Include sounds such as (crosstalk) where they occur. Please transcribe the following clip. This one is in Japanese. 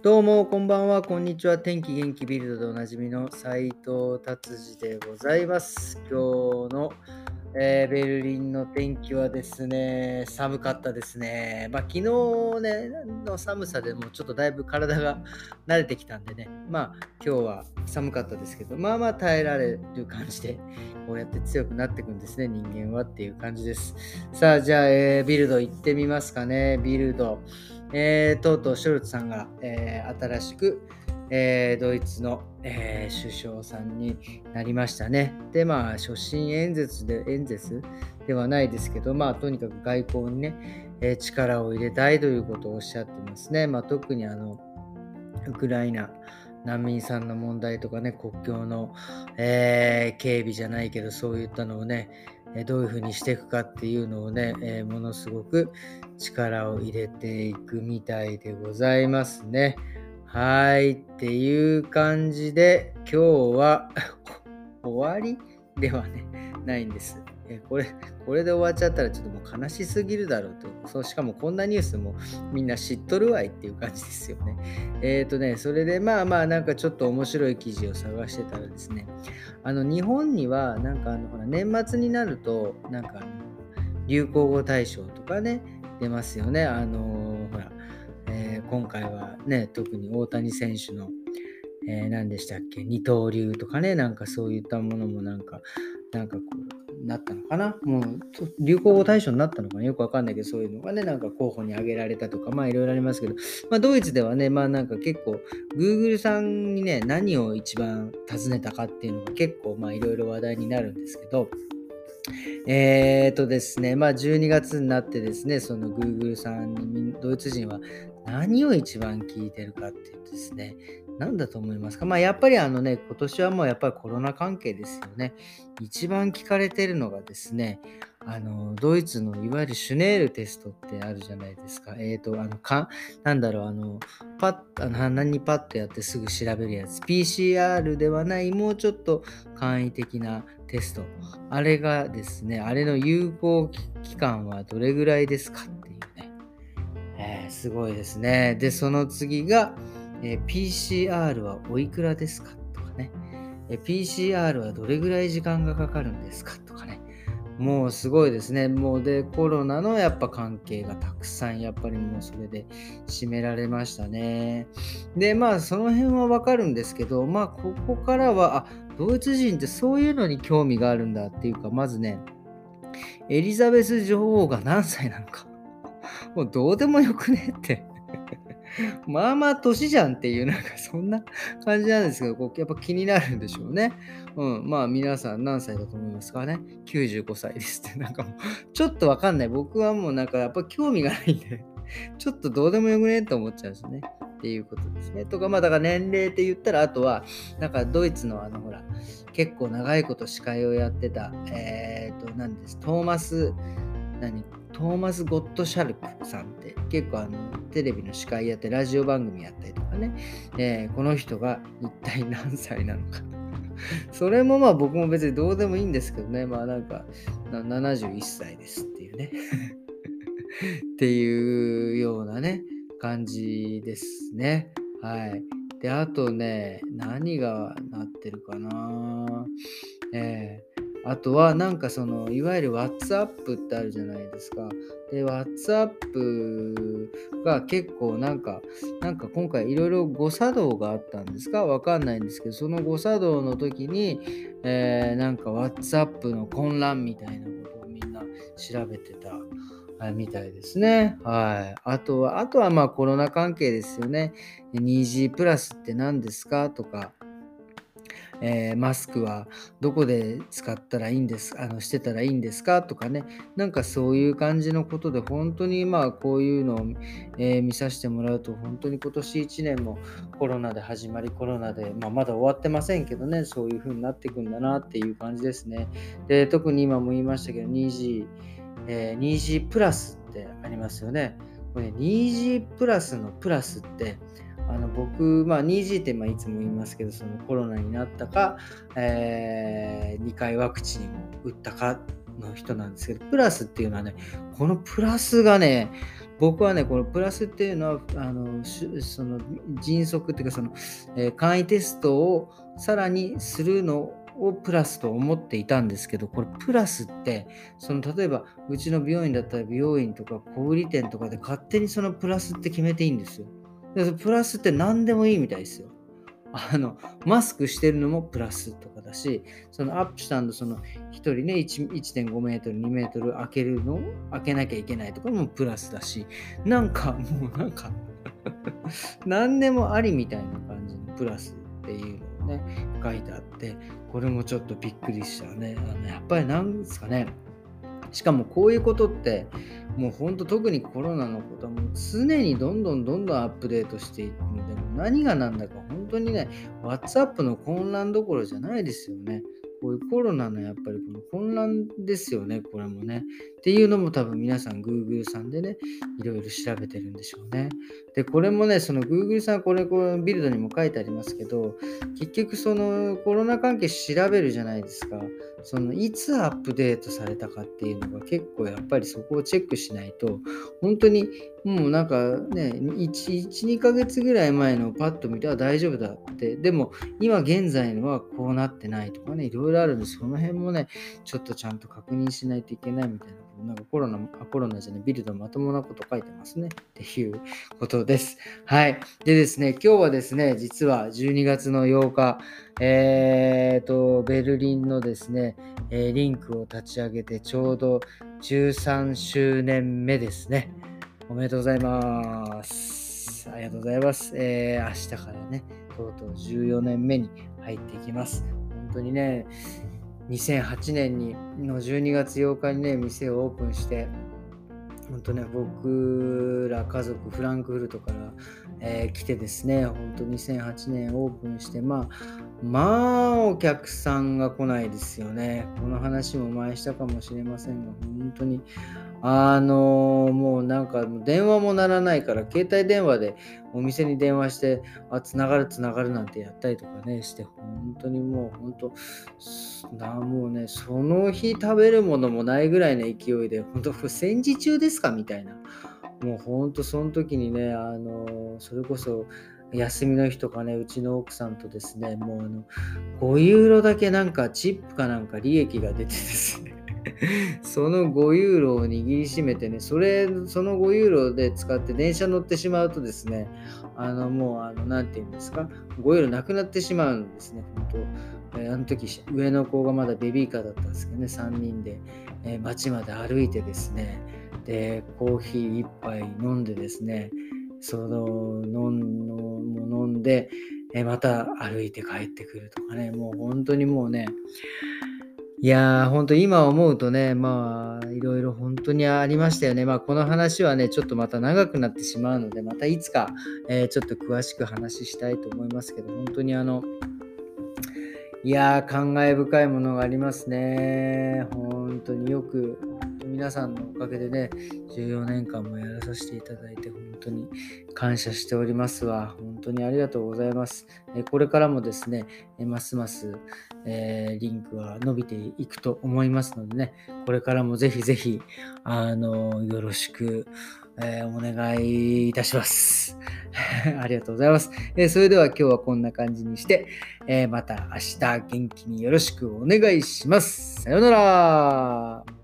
どうも、こんばんは、こんにちは。天気元気ビルドでおなじみの斉藤達治でございます。今日の、えーベルリンの天気はですね、寒かったですね。まあ、昨日ね、の寒さでもちょっとだいぶ体が慣れてきたんでね、まあ、今日は寒かったですけど、まあまあ耐えられる感じで、こうやって強くなっていくんですね、人間はっていう感じです。さあ、じゃあ、えービルド行ってみますかね、ビルド。えーとうとうショルツさんが、えー新しく、えードイツの、えー首相さんになりましたね。で、まあ、所信演説で、演説ではないですけど、まあ、とにかく外交にね、えー力を入れたいということをおっしゃってますね。まあ、特にあの、ウクライナ、難民さんの問題とかね、国境の、えー警備じゃないけど、そういったのをね、どういうふうにしていくかっていうのをね、えものすごく力を入れていくみたいでございますね。はい。っていう感じで、今日は (laughs) 終わりではね、ないんです。えこれ、これで終わっちゃったらちょっともう悲しすぎるだろうと。そう、しかもこんなニュースもみんな知っとるわいっていう感じですよね。(laughs) えっ、とね、それでまあまあなんかちょっと面白い記事を探してたらですね、あの日本にはなんかあのほら年末になるとなんか流行語大賞とかね出ますよね。あのほら、えー今回はね特に大谷選手の、えー何でしたっけ二刀流とかねなんかそういったものもなんかなんかこうなったのかな？もう流行語大賞になったのかな？よくわかんないけどそういうのがねなんか候補に挙げられたとかまあいろいろありますけどまあドイツではねまあなんか結構 Google さんにね何を一番尋ねたかっていうのが結構まあいろいろ話題になるんですけどえーとですね、まあ12月になってですね、その Google さんにドイツ人は何を一番聞いてるかっていうとですね、何だと思いますか？まあやっぱりあのね、今年はもうやっぱりコロナ関係ですよね。一番聞かれてるのがですね、あの、ドイツのいわゆるシュネールテストってあるじゃないですか。えーと、あの、かなんだろう、あの、パッ、あの鼻にパッとやってすぐ調べるやつ。PCR ではない、もうちょっと簡易的なテスト。あれがですね、あれの有効期間はどれぐらいですかっ。えーすごいですね。で、その次が、えー PCR はおいくらですか？とかね。えー PCR はどれぐらい時間がかかるんですか？とかね。もうすごいですね。もうで、コロナのやっぱ関係がたくさんやっぱりもうそれで占められましたね。で、まあその辺はわかるんですけど、まあここからは、あ、ドイツ人ってそういうのに興味があるんだっていうか、まずね、エリザベス女王が何歳なのか。もう (laughs) どうでもよくねって。(laughs) まあまあ年じゃんっていう、なんかそんな感じなんですけど、こうやっぱ気になるんでしょうね。うん。まあ皆さん何歳だと思いますかね ?95 歳ですって。なんかもう、ちょっとわかんない。僕はもうなんかやっぱ興味がないんで、ちょっとどうでもよくねって思っちゃうんですね。っていうことですね。とか、まあだから年齢って言ったら、あとは、なんかドイツのあのほら、結構長いこと司会をやってた、えっ、と、何です、トーマス、何？トーマス・ゴットシャルクさんって結構あのテレビの司会やってラジオ番組やったりとかね、えーこの人が一体何歳なのか。(laughs) それもまあ僕も別にどうでもいいんですけどね。まあなんか71歳ですっていうね。(laughs) っていうようなね感じですね。はい。であとね何がなってるかな。えーあとはなんかそのいわゆる WhatsApp ってあるじゃないですか。で WhatsApp が結構なんかなんか今回いろいろ誤作動があったんですか？わかんないんですけどその誤作動の時に、えーなんか WhatsApp の混乱みたいなことをみんな調べてた。みたいですね。はい。あとは、あとはまあコロナ関係ですよね。2G プラスって何ですか？とか、えーマスクはどこで使ったらいいんですあのしてたらいいんですかとかね。なんかそういう感じのことで本当にまあこういうのを、えー見させてもらうと本当に今年1年もコロナで始まりコロナで、まあ、まだ終わってませんけどね。そういう風になっていくんだなっていう感じですね。で特に今も言いましたけど 2G、えー 2G プラスってありますよね。これ 2G プラスのプラスってあの僕、まあ、2G ってまあいつも言いますけど、そのコロナになったか、え2回ワクチンを打ったかの人なんですけど、プラスっていうのはね、このプラスがね、僕はね、このプラスっていうのは、あのその迅速っていうかその、えー、簡易テストをさらにするのをプラスと思っていたんですけど、これプラスって、その例えばうちの美容院だったら美容院とか小売店とかで勝手にそのプラスって決めていいんですよ。でプラスって何でもいいみたいですよ。あのマスクしてるのもプラスとかだし、そのアップしたんだその1人ね1.5メートル、2メートル開けるのを開けなきゃいけないとかもプラスだし、なんかもうなんか (laughs) 何でもありみたいな感じのプラスっていうのをね、書いてあって、これもちょっとびっくりしたね。あのやっぱりなんですかね。しかもこういうことってもうほんと特にコロナのことはもう常にどんどんどんどんアップデートしていくので何が何だか本当にね WhatsApp の混乱どころじゃないですよね。こういうコロナのやっぱりこの混乱ですよね、これもね。っていうのも多分皆さん Google さんでね、いろいろ調べてるんでしょうね。で、これもね、その Google さん、これ、このビルドにも書いてありますけど、結局そのコロナ関係調べるじゃないですか。そのいつアップデートされたかっていうのが結構やっぱりそこをチェックしないと、本当にもうなんかね、1、2ヶ月ぐらい前のパッと見ては大丈夫だって、でも今現在のはこうなってないとかね、いろいろあるんで、その辺もね、ちょっとちゃんと確認しないといけないみたいななんかコロナ、あコロナじゃない、ビルドまともなこと書いてますね。っていうことです。はい。でですね、今日はですね、実は12月の8日、えーと、ベルリンのですね、え、リンクを立ち上げてちょうど13周年目ですね。おめでとうございます。ありがとうございます。えー、明日からね、とうとう14年目に入っていきます。本当にね、2008年にの12月8日にね、店をオープンして、本当ね、僕ら家族、フランクフルトから、えー、来てですね、本当2008年オープンして、まあ、まあ、お客さんが来ないですよね。この話も前したかもしれませんが、本当に、あのー、もうなんか電話も鳴らないから、携帯電話でお店に電話して、あ、つながるつながるなんてやったりとかね、して、本当にもう、本当、なもうね、その日食べるものもないぐらいの勢いで、本当不、戦時中ですか？みたいな。もう本当、その時にね、あのー、それこそ、休みの日とかね、うちの奥さんとですね、もうあの、5ユーロだけなんかチップかなんか利益が出てですね (laughs) その5ユーロを握りしめてね、それ、その5ユーロで使って電車乗ってしまうとですね、あの、もう、あの、なて言うんですか、5ユーロなくなってしまうんですね、本当。あの時、上の子がまだベビーカーだったんですけどね、3人で、えー、街まで歩いてですね、で、コーヒー1杯飲んでですね、その、飲んで、えー、また歩いて帰ってくるとかね、もう本当にもうね、いやー、本当今思うとね、まあ、いろいろ本当にありましたよね。まあ、この話はね、ちょっとまた長くなってしまうので、またいつか、えー、ちょっと詳しく話したいと思いますけど、本当にあの、いやー、感慨深いものがありますね。本当によく、皆さんのおかげでね、14年間もやらさせていただいて、当に感謝しておりますわ。本当にありがとうございます。えこれからもですね、えますます、えー、リンクは伸びていくと思いますのでね、これからもぜひぜひ、あの、よろしく、えー、お願いいたします。(laughs) ありがとうございます、えー、それでは今日はこんな感じにして、えー、また明日元気によろしくお願いします。さようなら。